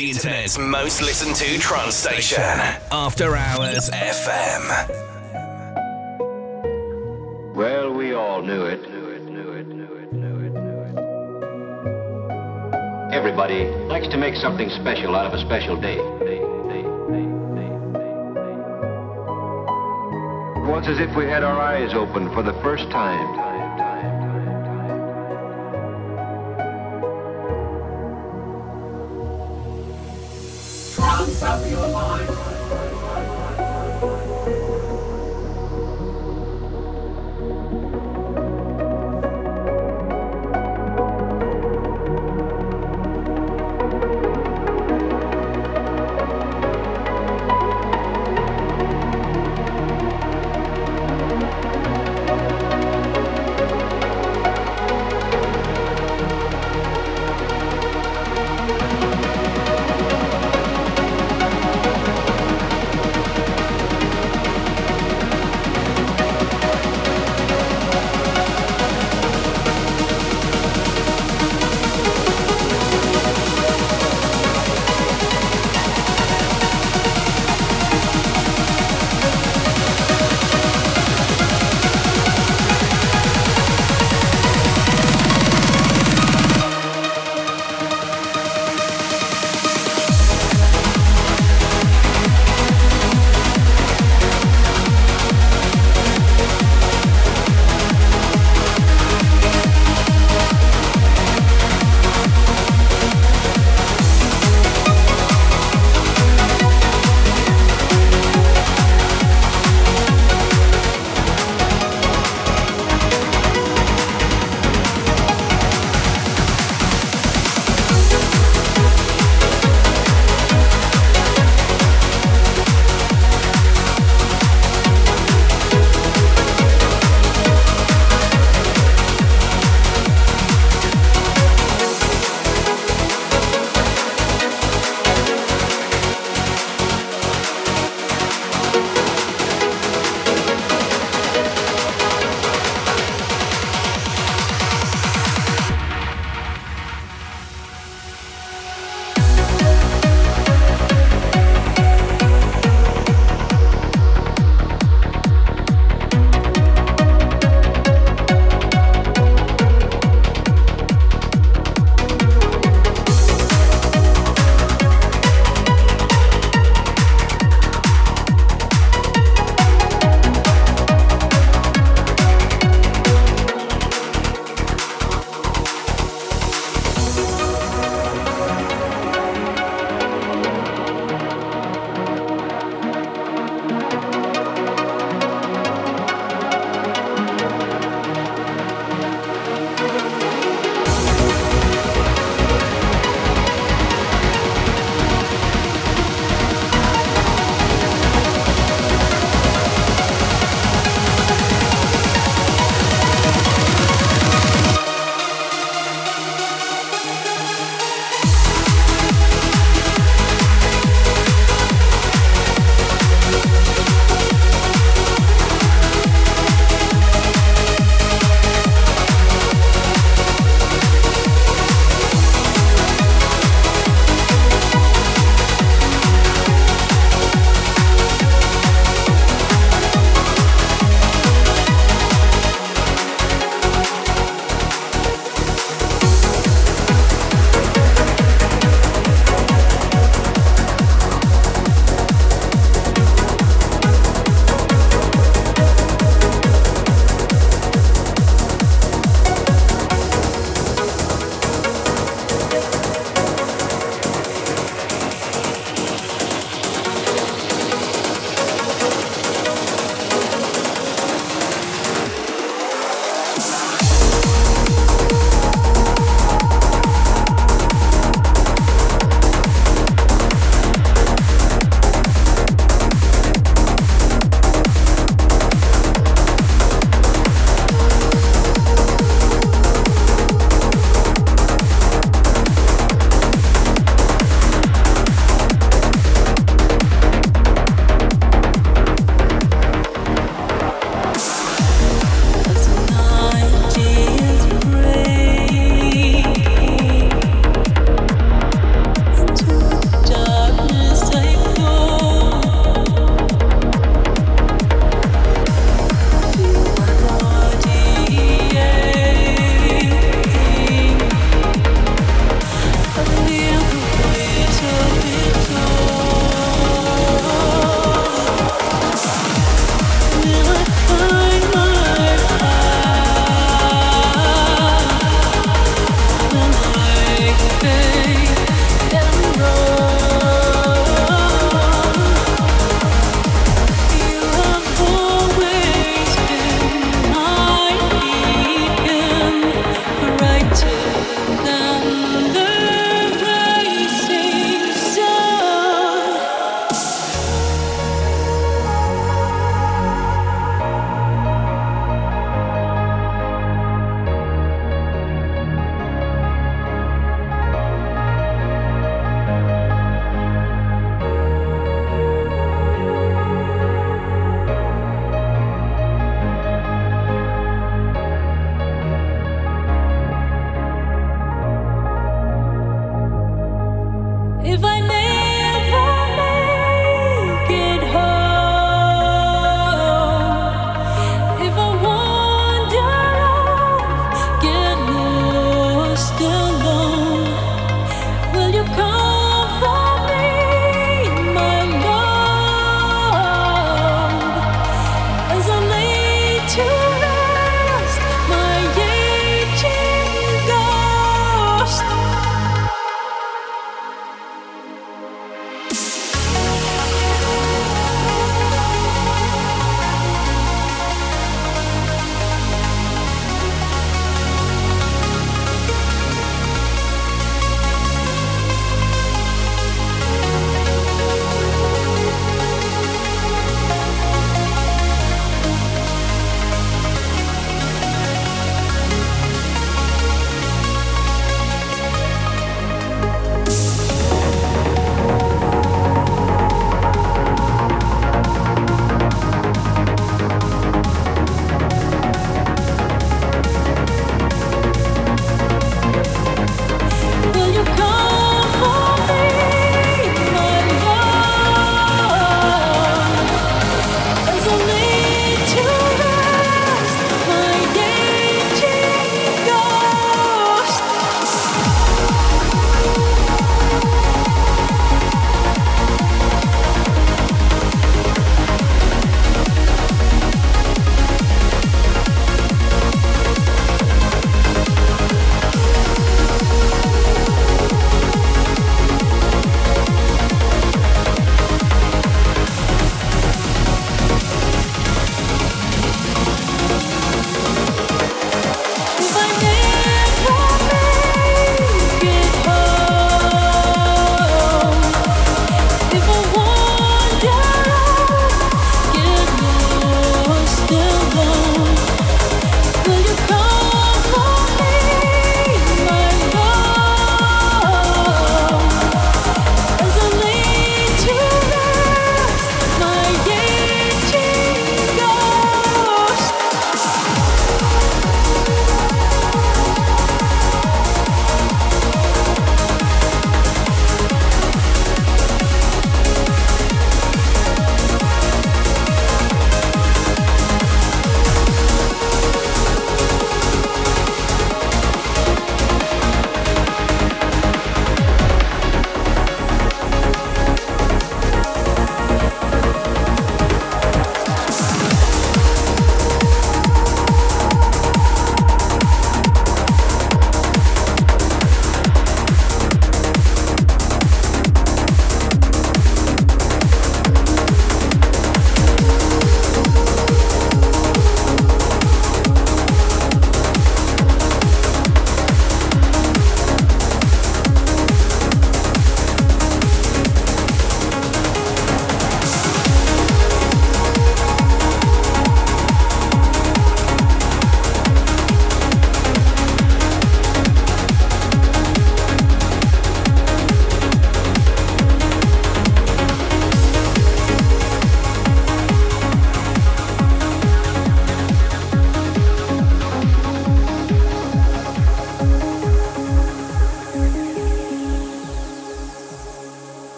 the internet's most listened to trance station, After Hours FM. Well, we all knew it. Everybody likes to make something special out of a special day. It was as if we had our eyes open for the first time. Your mind.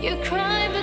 You cry.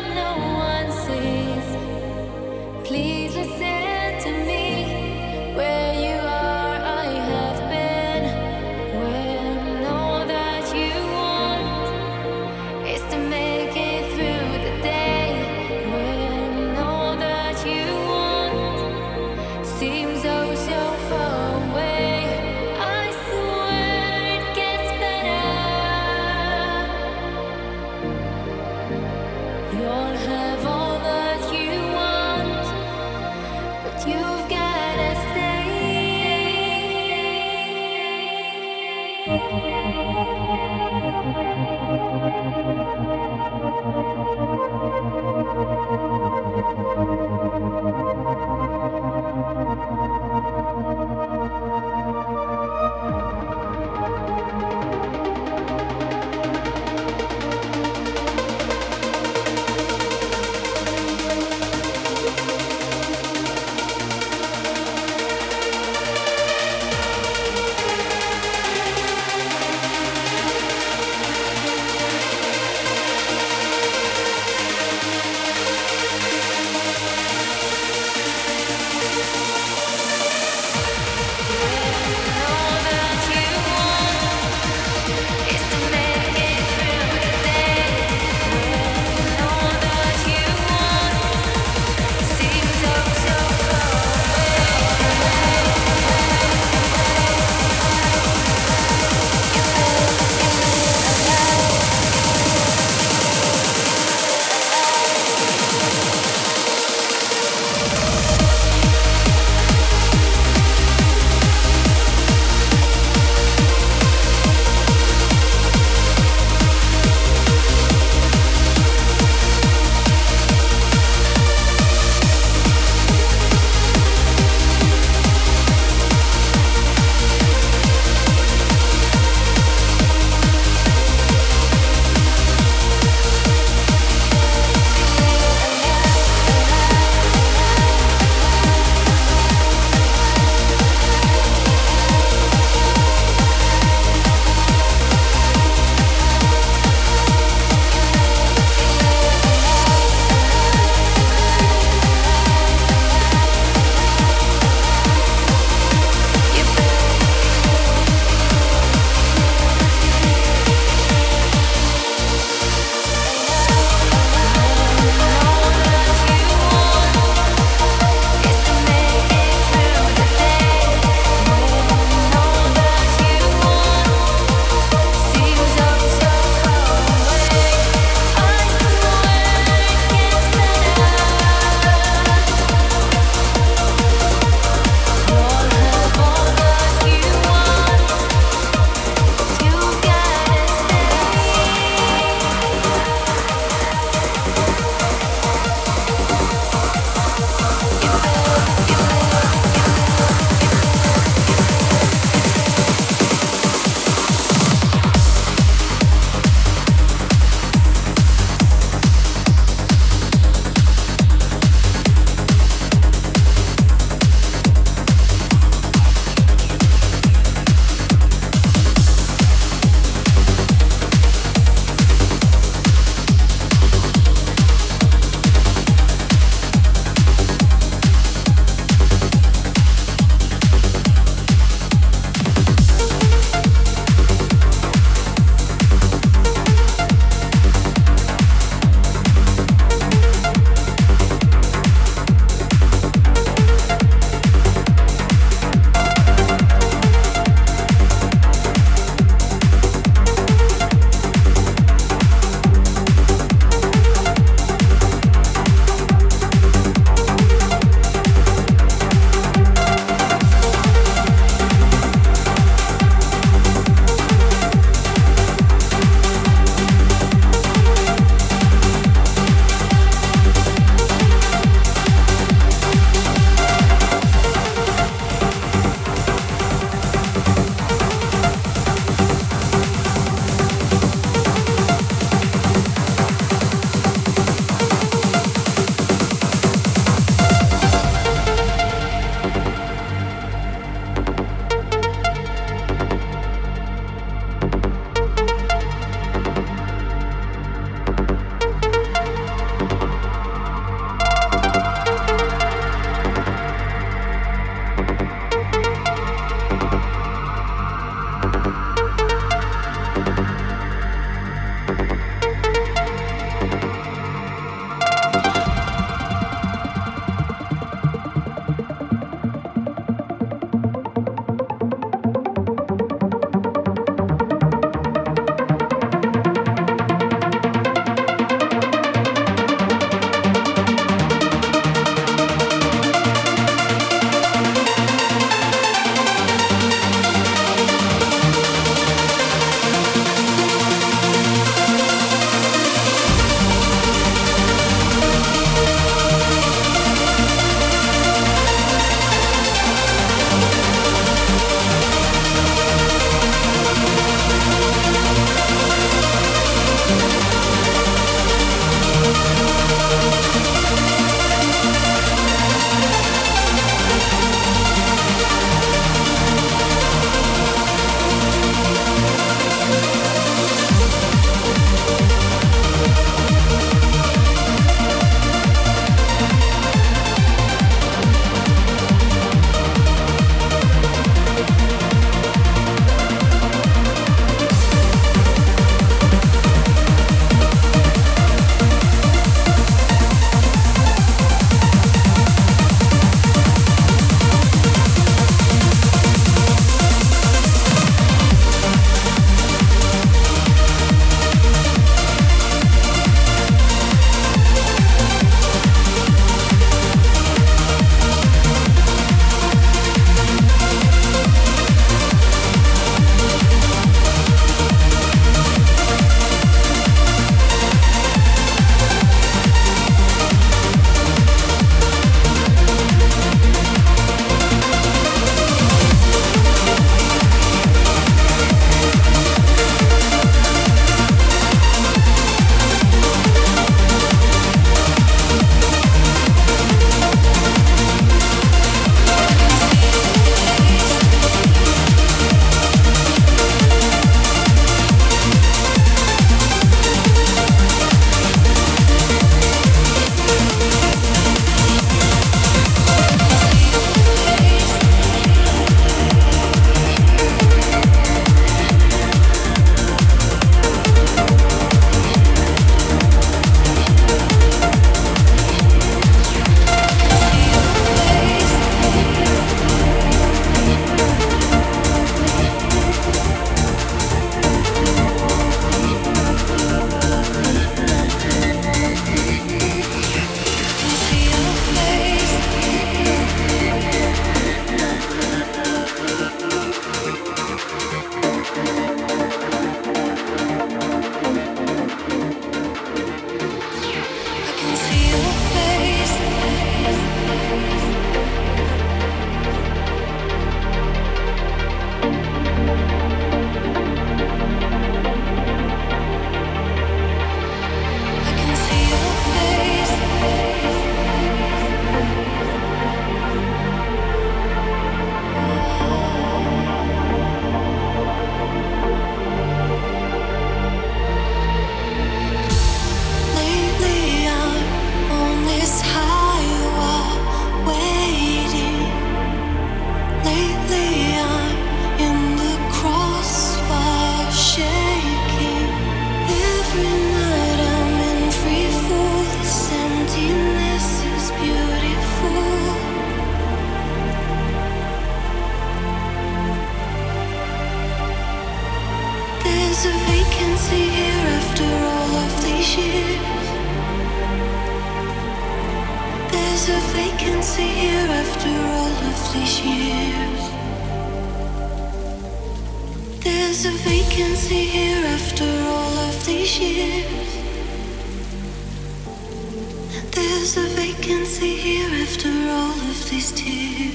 can see here after all of these tears.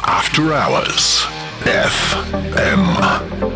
After hours, FM.